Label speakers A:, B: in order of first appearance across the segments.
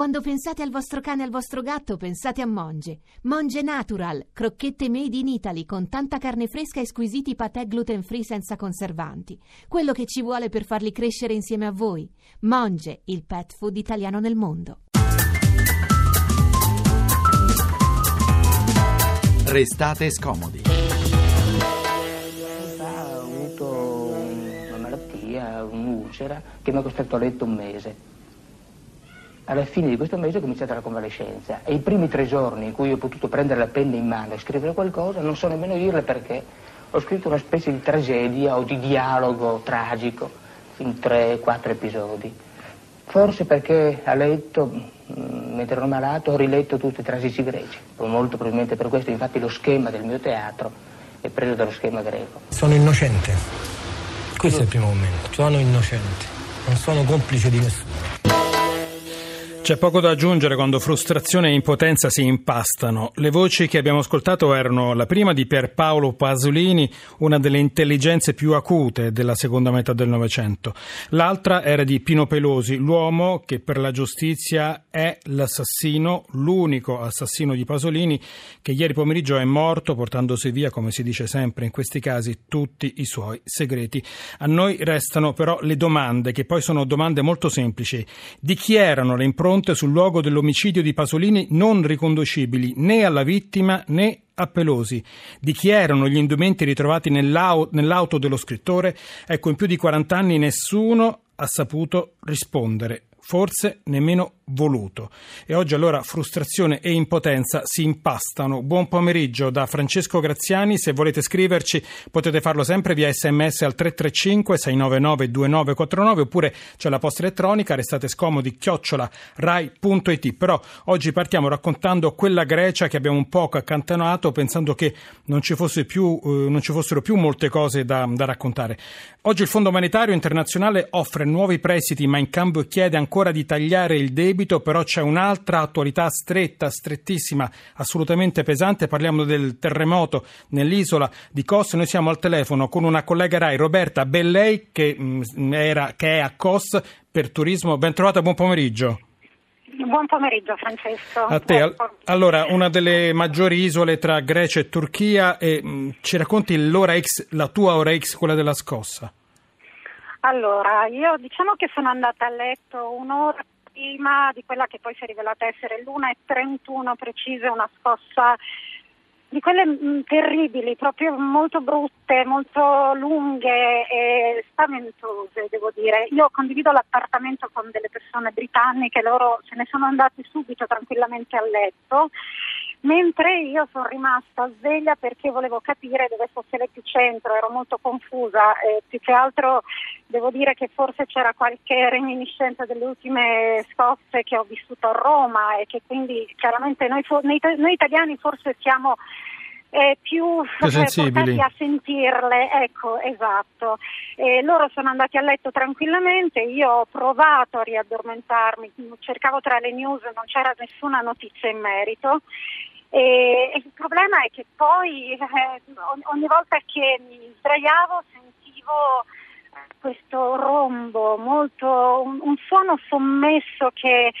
A: Quando pensate al vostro cane e al vostro gatto, pensate a Monge. Monge Natural, crocchette made in Italy con tanta carne fresca e squisiti patè gluten free senza conservanti. Quello che ci vuole per farli crescere insieme a voi. Monge, il pet food italiano nel mondo.
B: Restate scomodi.
C: Ha avuto una malattia, un'ulcera, che mi ha costretto a letto un mese. Alla fine di questo mese è cominciata la convalescenza e i primi tre giorni in cui ho potuto prendere la penna in mano e scrivere qualcosa, non so nemmeno dirle perché, ho scritto una specie di tragedia o di dialogo tragico in tre, quattro episodi. Forse perché a letto, mm, mentre ero malato, ho riletto tutti i tragici greci. Molto probabilmente per questo, infatti, lo schema del mio teatro è preso dallo schema greco.
D: Sono innocente. Questo è il primo momento. Sono innocente. Non sono complice di nessuno.
E: C'è poco da aggiungere quando frustrazione e impotenza si impastano. Le voci che abbiamo ascoltato erano la prima di Pierpaolo Pasolini, una delle intelligenze più acute della seconda metà del Novecento. L'altra era di Pino Pelosi, l'uomo che per la giustizia è l'assassino, l'unico assassino di Pasolini, che ieri pomeriggio è morto portandosi via, come si dice sempre in questi casi, tutti i suoi segreti. A noi restano però le domande, che poi sono domande molto semplici. Di chi erano le impronte pronte sul luogo dell'omicidio di Pasolini non riconducibili né alla vittima né a Pelosi. Di chi erano gli indumenti ritrovati nell'auto dello scrittore? Ecco, in più di 40 anni nessuno ha saputo rispondere forse nemmeno voluto. E oggi allora frustrazione e impotenza si impastano. Buon pomeriggio da Francesco Graziani, se volete scriverci potete farlo sempre via sms al 335 699 2949 oppure c'è la posta elettronica, restate scomodi chiocciola rai.it. Però oggi partiamo raccontando quella Grecia che abbiamo un poco accantonato pensando che non ci, più, eh, non ci fossero più molte cose da, da raccontare. Oggi il Fondo Monetario Internazionale offre nuovi prestiti ma in cambio chiede ancora ancora di tagliare il debito, però c'è un'altra attualità stretta, strettissima, assolutamente pesante. Parliamo del terremoto nell'isola di Kos. Noi siamo al telefono con una collega Rai, Roberta Bellei, che, mm, era, che è a Kos per turismo. Ben trovata, buon pomeriggio.
F: Buon pomeriggio Francesco.
E: A te. Allora, una delle maggiori isole tra Grecia e Turchia e mh, mm, ci racconti l'ora X, la tua ora X, quella della scossa.
F: Allora, io diciamo che sono andata a letto un'ora prima di quella che poi si è rivelata essere l'1.31 precise, una scossa di quelle mm, terribili, proprio molto brutte, molto lunghe e spaventose, devo dire. Io condivido l'appartamento con delle persone britanniche, loro se ne sono andati subito tranquillamente a letto mentre io sono rimasta sveglia perché volevo capire dove fosse l'epicentro, ero molto confusa e più che altro devo dire che forse c'era qualche reminiscenza delle ultime scosse che ho vissuto a Roma e che quindi chiaramente noi, noi italiani forse siamo eh, più,
E: più sensibili.
F: a sentirle, ecco, esatto. E loro sono andati a letto tranquillamente, io ho provato a riaddormentarmi, cercavo tra le news, non c'era nessuna notizia in merito e, il problema è che poi eh, ogni volta che mi sdraiavo sentivo questo rombo, molto, un, un suono sommesso che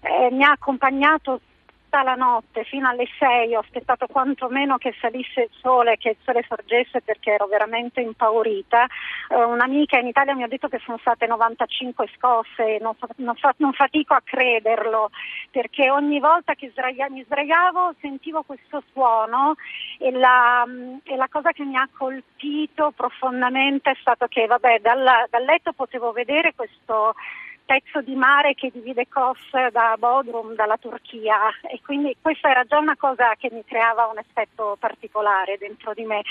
F: eh, mi ha accompagnato tutta la notte fino alle 6 ho aspettato quantomeno che salisse il sole, che il sole sorgesse perché ero veramente impaurita. Uh, un'amica in Italia mi ha detto che sono state 95 scosse, non, non, non fatico a crederlo perché ogni volta che sdraia, mi sdraiavo sentivo questo suono e la, e la, cosa che mi ha colpito profondamente è stato che vabbè, dal, dal letto potevo vedere questo pezzo di mare che divide Kos da Bodrum, dalla Turchia. E quindi questa era già una cosa che mi creava un effetto particolare dentro di me,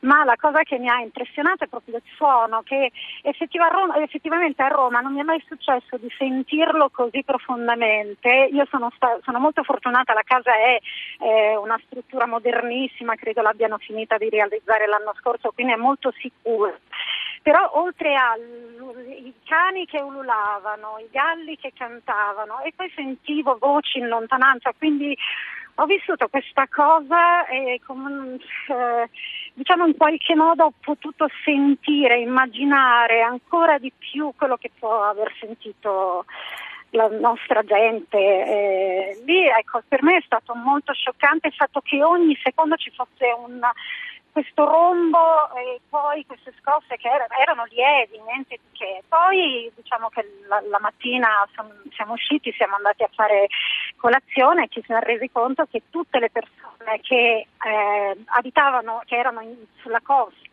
F: ma la cosa che mi ha impressionato è proprio il suono che effettivamente a Roma non mi è mai successo di sentirlo così profondamente, io sono, sta- sono molto fortunata, la casa è, è una struttura modernissima, credo l'abbiano finita di realizzare l'anno scorso, quindi è molto sicura però oltre ai cani che ululavano, i galli che cantavano e poi sentivo voci in lontananza, quindi ho vissuto questa cosa e come, eh, diciamo in qualche modo ho potuto sentire, immaginare ancora di più quello che può aver sentito la nostra gente. Eh, lì, ecco, per me è stato molto scioccante il fatto che ogni secondo ci fosse un questo rombo e poi queste scosse che erano, erano lievi, niente di che. Poi diciamo che la, la mattina son, siamo usciti, siamo andati a fare colazione e ci siamo resi conto che tutte le persone che eh, abitavano, che erano in, sulla costa,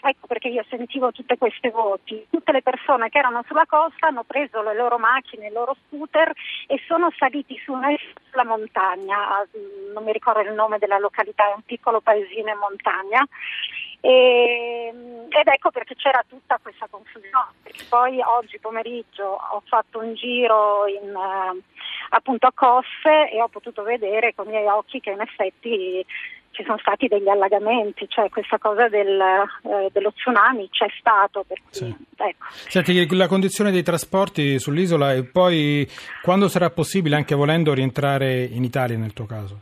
F: ecco perché io sentivo tutte queste voti, tutte le persone che erano sulla costa hanno preso le loro macchine, i loro scooter e sono saliti su una, sulla montagna, non mi ricordo il nome della località, è un piccolo paesino in montagna. E, ed ecco perché c'era tutta questa confusione, poi oggi pomeriggio ho fatto un giro in, uh, appunto a Cosse e ho potuto vedere con i miei occhi che in effetti ci sono stati degli allagamenti, cioè questa cosa del, eh, dello tsunami c'è stato. Cui, sì. ecco.
E: Senti, la condizione dei trasporti sull'isola e poi quando sarà possibile, anche volendo, rientrare in Italia nel tuo caso?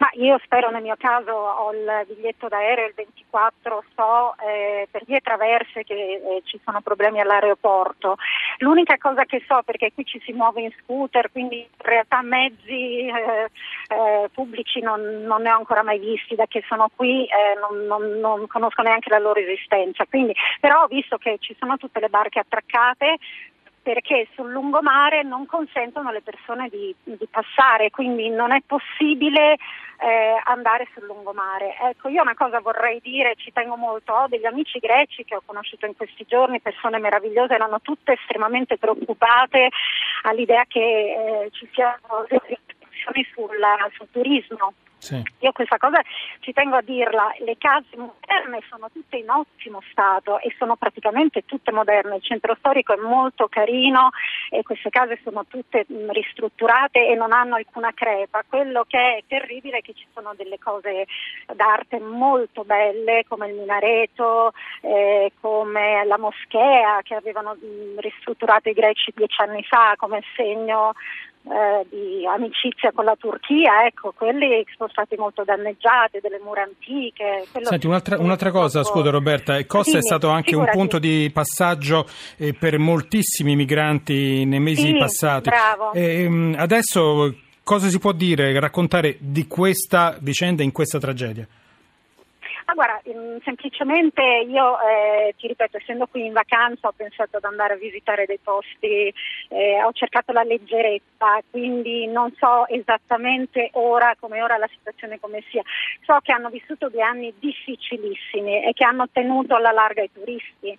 F: Ma io spero nel mio caso ho il biglietto d'aereo il 24, so eh, per vie traverse che eh, ci sono problemi all'aeroporto. L'unica cosa che so, perché qui ci si muove in scooter, quindi in realtà mezzi eh, eh pubblici non, non, ne ho ancora mai visti, da che sono qui eh, non, non, non conosco neanche la loro esistenza. Quindi, però ho visto che ci sono tutte le barche attraccate, perché sul lungomare non consentono alle persone di, di passare, quindi non è possibile eh, andare sul lungomare. Ecco, io una cosa vorrei dire, ci tengo molto, ho degli amici greci che ho conosciuto in questi giorni, persone meravigliose, erano tutte estremamente preoccupate all'idea che eh, ci siano sul, sul turismo sì. Io questa cosa ci tengo a dirla, le case moderne sono tutte in ottimo stato e sono praticamente tutte moderne, il centro storico è molto carino e queste case sono tutte ristrutturate e non hanno alcuna crepa. Quello che è terribile è che ci sono delle cose d'arte molto belle come il minareto, eh, come la moschea che avevano ristrutturato i greci dieci anni fa come segno eh, di amicizia con la Turchia, ecco, quelli sono stati molto danneggiati, delle mura antiche.
E: Senti, un'altra, un'altra cosa, scusa Roberta, Costa è stato anche figurati. un punto di passaggio eh, per moltissimi migranti nei mesi
F: sì,
E: passati.
F: Bravo.
E: E, ehm, adesso cosa si può dire, raccontare di questa vicenda in questa tragedia?
F: Guarda, mm, semplicemente io eh, ti ripeto, essendo qui in vacanza ho pensato ad andare a visitare dei posti, eh, ho cercato la leggerezza, quindi non so esattamente ora come ora la situazione come sia. So che hanno vissuto due anni difficilissimi e che hanno tenuto alla larga i turisti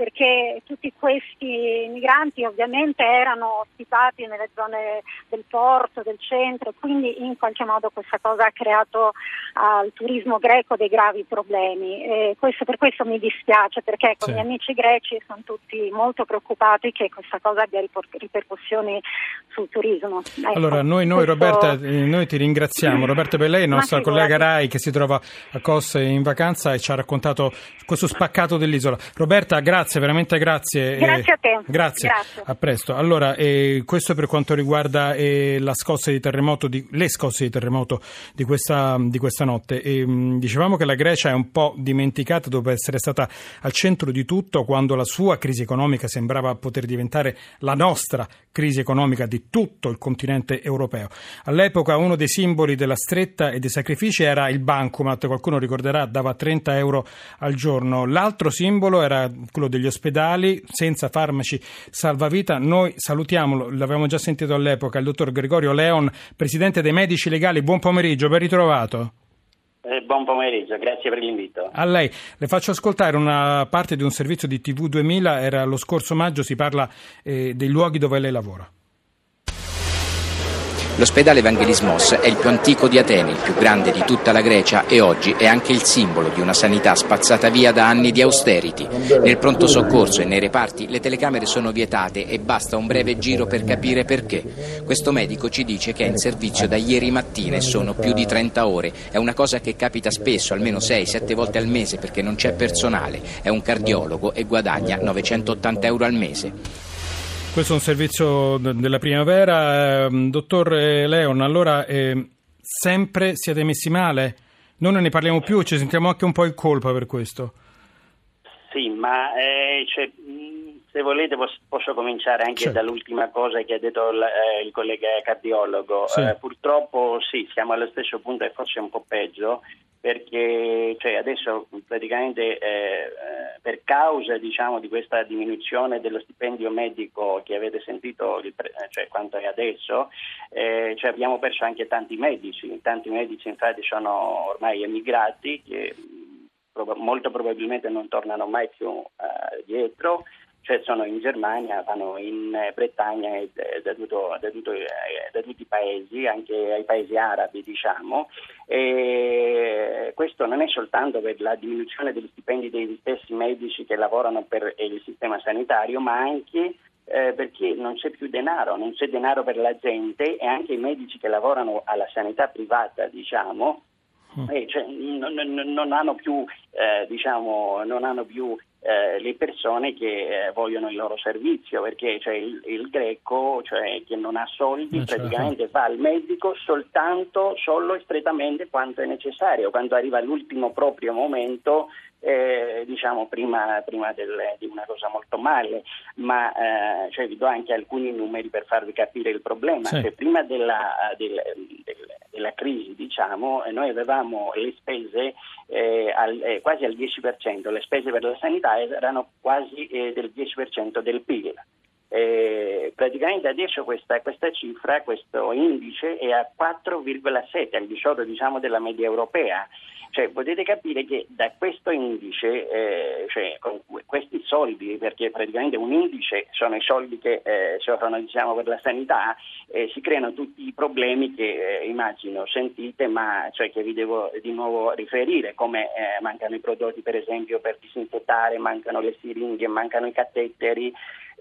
F: perché tutti questi migranti ovviamente erano ospitati nelle zone del porto, del centro, quindi in qualche modo questa cosa ha creato al turismo greco dei gravi problemi. E questo, per questo mi dispiace, perché con sì. gli amici greci sono tutti molto preoccupati che questa cosa abbia ripercussioni sul turismo.
E: Ecco, allora, noi, noi questo... Roberta, eh, noi ti ringraziamo. Roberta Bellei, nostra collega Rai che si trova a Kos in vacanza e ci ha raccontato questo spaccato dell'isola. Roberta, grazie grazie, veramente grazie.
F: Grazie a te.
E: Grazie. grazie. A presto. Allora, eh, questo per quanto riguarda eh, la scossa di terremoto, di, le scosse di terremoto di questa, di questa notte. E, mh, mm, dicevamo che la Grecia è un po' dimenticata dopo essere stata al centro di tutto quando la sua crisi economica sembrava poter diventare la nostra crisi economica di tutto il continente europeo. All'epoca uno dei simboli della stretta e dei sacrifici era il bancomat, qualcuno ricorderà, dava 30 euro al giorno. L'altro simbolo era quello degli ospedali senza farmaci salvavita. Noi salutiamo, l'avevamo già sentito all'epoca, il dottor Gregorio Leon, presidente dei medici legali. Buon pomeriggio, ben ritrovato.
G: Eh, buon pomeriggio, grazie per l'invito.
E: A lei. Le faccio ascoltare una parte di un servizio di TV 2000, era lo scorso maggio, si parla eh, dei luoghi dove lei lavora.
H: L'ospedale Evangelismos è il più antico di Atene, il più grande di tutta la Grecia e oggi è anche il simbolo di una sanità spazzata via da anni di austerity. Nel pronto soccorso e nei reparti le telecamere sono vietate e basta un breve giro per capire perché. Questo medico ci dice che è in servizio da ieri mattina e sono più di 30 ore. È una cosa che capita spesso, almeno 6-7 volte al mese perché non c'è personale. È un cardiologo e guadagna 980 euro al mese.
E: Questo è un servizio della primavera. Ehm, dottor Leon, allora eh, sempre siete messi male? Noi non ne parliamo più, ci sentiamo anche un po' in colpa per questo.
G: Sì, ma eh, cioè, se volete posso, posso cominciare anche
E: Certo.
G: dall'ultima cosa che ha detto il, eh, il collega cardiologo.
E: Sì.
G: Eh, purtroppo sì, siamo allo stesso punto e forse un po' peggio perché cioè, adesso praticamente eh, eh, per causa diciamo, di questa diminuzione dello stipendio medico che avete sentito pre- cioè, quanto è adesso, eh, cioè, abbiamo perso anche tanti medici, tanti medici infatti sono ormai emigrati che mh, proba- molto probabilmente non tornano mai più eh, dietro cioè sono in Germania, vanno in eh, Bretagna e da, da tutto- da tutto, eh, da tutti i paesi, anche ai paesi arabi diciamo. E questo non è soltanto per la diminuzione degli stipendi degli stessi medici che lavorano per eh, il sistema sanitario, ma anche eh, perché non c'è più denaro, non c'è denaro per la gente e anche i medici che lavorano alla sanità privata, diciamo, eh, cioè, non, non- non hanno più, eh, diciamo, non hanno più eh, le persone che eh, vogliono il loro servizio, perché cioè, il, il greco cioè, che non ha soldi
E: Non ce la
G: praticamente va al medico soltanto, solo e strettamente quanto è necessario, quando arriva l'ultimo proprio momento eh, diciamo prima, prima del- di una cosa molto male, ma eh, cioè, vi do anche alcuni numeri per farvi capire il problema.
E: Sì.
G: Cioè, prima della, del- del- della crisi, diciamo, noi avevamo le spese eh, al- eh, quasi al 10%, le spese per la sanità erano quasi eh, del 10% del PIL. Eh, praticamente adesso questa, questa cifra, questo indice è a 4,7, al di sotto diciamo, della media europea. Cioè, potete capire che da questo indice, eh, cioè, con que- questi soldi, perché praticamente un indice sono i soldi che eh, offrono diciamo, per la sanità, eh, si creano tutti i problemi che eh, immagino sentite, ma cioè, che vi devo di nuovo riferire, come eh, mancano i prodotti per esempio per disinfettare, mancano le siringhe, mancano i catetteri.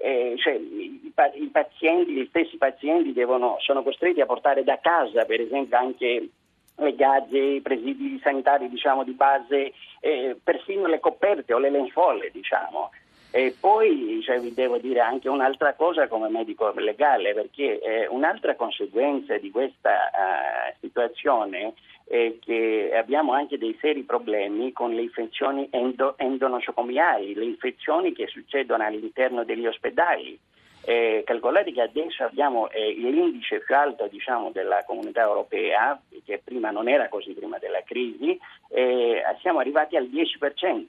G: Eh, cioè, i, i pazienti, gli stessi pazienti devono, sono costretti a portare da casa per esempio anche le gazze, i presidi sanitari diciamo, di base, eh, persino le coperte o le lenzuolle. Diciamo. E poi cioè, vi devo dire anche un'altra cosa come medico legale, perché eh, un'altra conseguenza di questa eh, situazione è che abbiamo anche dei seri problemi con le infezioni endo- endonosocomiali, le infezioni che succedono all'interno degli ospedali. Eh, calcolate che adesso abbiamo eh, l'indice più alto diciamo, della comunità europea, che prima non era così prima della crisi, eh, siamo arrivati al 10%,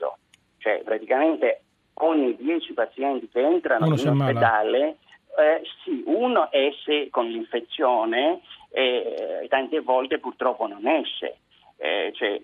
G: cioè praticamente ogni 10 pazienti che entrano
E: Uno
G: in ospedale, eh, sì, uno esce con l'infezione e tante volte purtroppo non esce. Eh, cioè,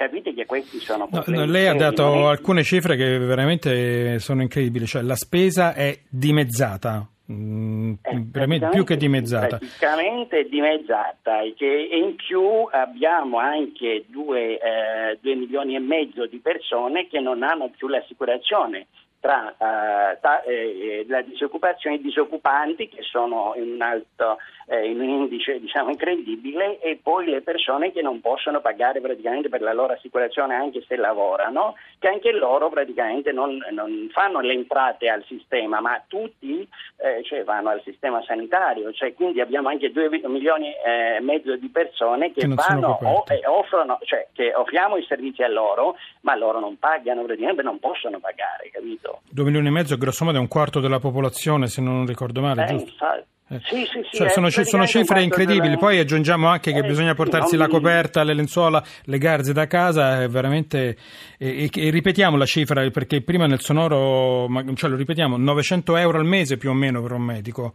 G: capite che questi sono
E: No,
G: problemi
E: no, lei ha dato alcune cifre che veramente sono incredibili, cioè la spesa è dimezzata, mm,
G: Eh,
E: più che dimezzata.
G: Praticamente dimezzata e, che, e in più abbiamo anche due, eh, due milioni e mezzo di persone che non hanno più l'assicurazione tra eh, ta- eh, la disoccupazione e i disoccupanti che sono in un alto eh, in un indice diciamo incredibile e poi le persone che non possono pagare praticamente per la loro assicurazione anche se lavorano, che anche loro praticamente non, non fanno le entrate al sistema, ma tutti eh, cioè vanno al sistema sanitario, cioè quindi abbiamo anche 2 milioni e mezzo di persone che,
E: Che
G: vanno o, e offrono, cioè che offriamo i servizi a loro, ma loro non pagano, praticamente non possono pagare, capito?
E: 2 milioni e mezzo, grosso modo, è un quarto della popolazione, se non ricordo male,
G: Eh,
E: giusto?
G: infatti.
E: Eh.
G: Sì, sì, sì,
E: Cioè, sono, sono cifre incredibili. Poi aggiungiamo anche che
G: Eh,
E: bisogna portarsi la coperta, le lenzuola, le garze da casa. È veramente. E, e- e ripetiamo la cifra perché prima nel sonoro, cioè lo ripetiamo, 900 euro al mese più o meno per un medico.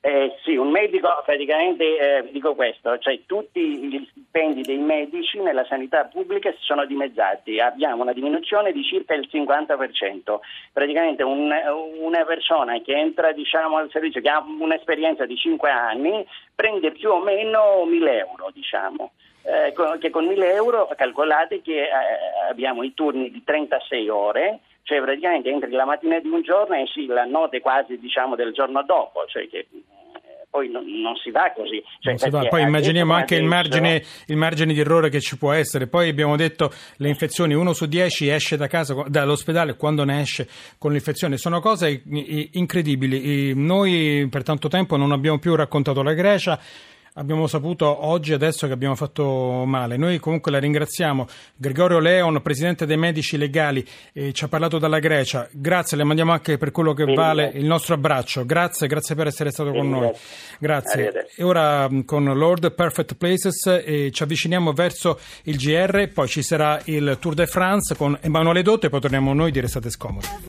G: Eh, sì, un medico praticamente, eh, dico questo, cioè tutti gli stipendi dei medici nella sanità pubblica si sono dimezzati, abbiamo una diminuzione di circa il 50%, praticamente un- una persona che entra diciamo, al servizio, che ha un'esperienza di 5 anni, prende più o meno 1000 euro, diciamo. Eh, con- che con 1000 euro calcolate che eh, abbiamo i turni di 36 ore, cioè praticamente entri la mattina di un giorno e esci la notte quasi diciamo del giorno dopo, cioè che poi non, non si va così. Cioè,
E: si va. Poi immaginiamo anche il margine, il margine di errore che ci può essere. Poi abbiamo detto le infezioni, uno su dieci esce da casa, dall'ospedale quando ne esce con l'infezione. Sono cose incredibili. Noi per tanto tempo non abbiamo più raccontato la Grecia. Abbiamo saputo oggi, adesso che abbiamo fatto male. Noi comunque la ringraziamo. Gregorio Leon, presidente dei medici legali, eh, ci ha parlato dalla Grecia. Grazie, le mandiamo anche per quello che vale il nostro abbraccio. Grazie, grazie per essere stato con noi. Grazie. E ora con Lord Perfect Places eh, ci avviciniamo verso il GR, poi ci sarà il Tour de France con Emanuele Dotto e poi torniamo noi di Restate Scomodi.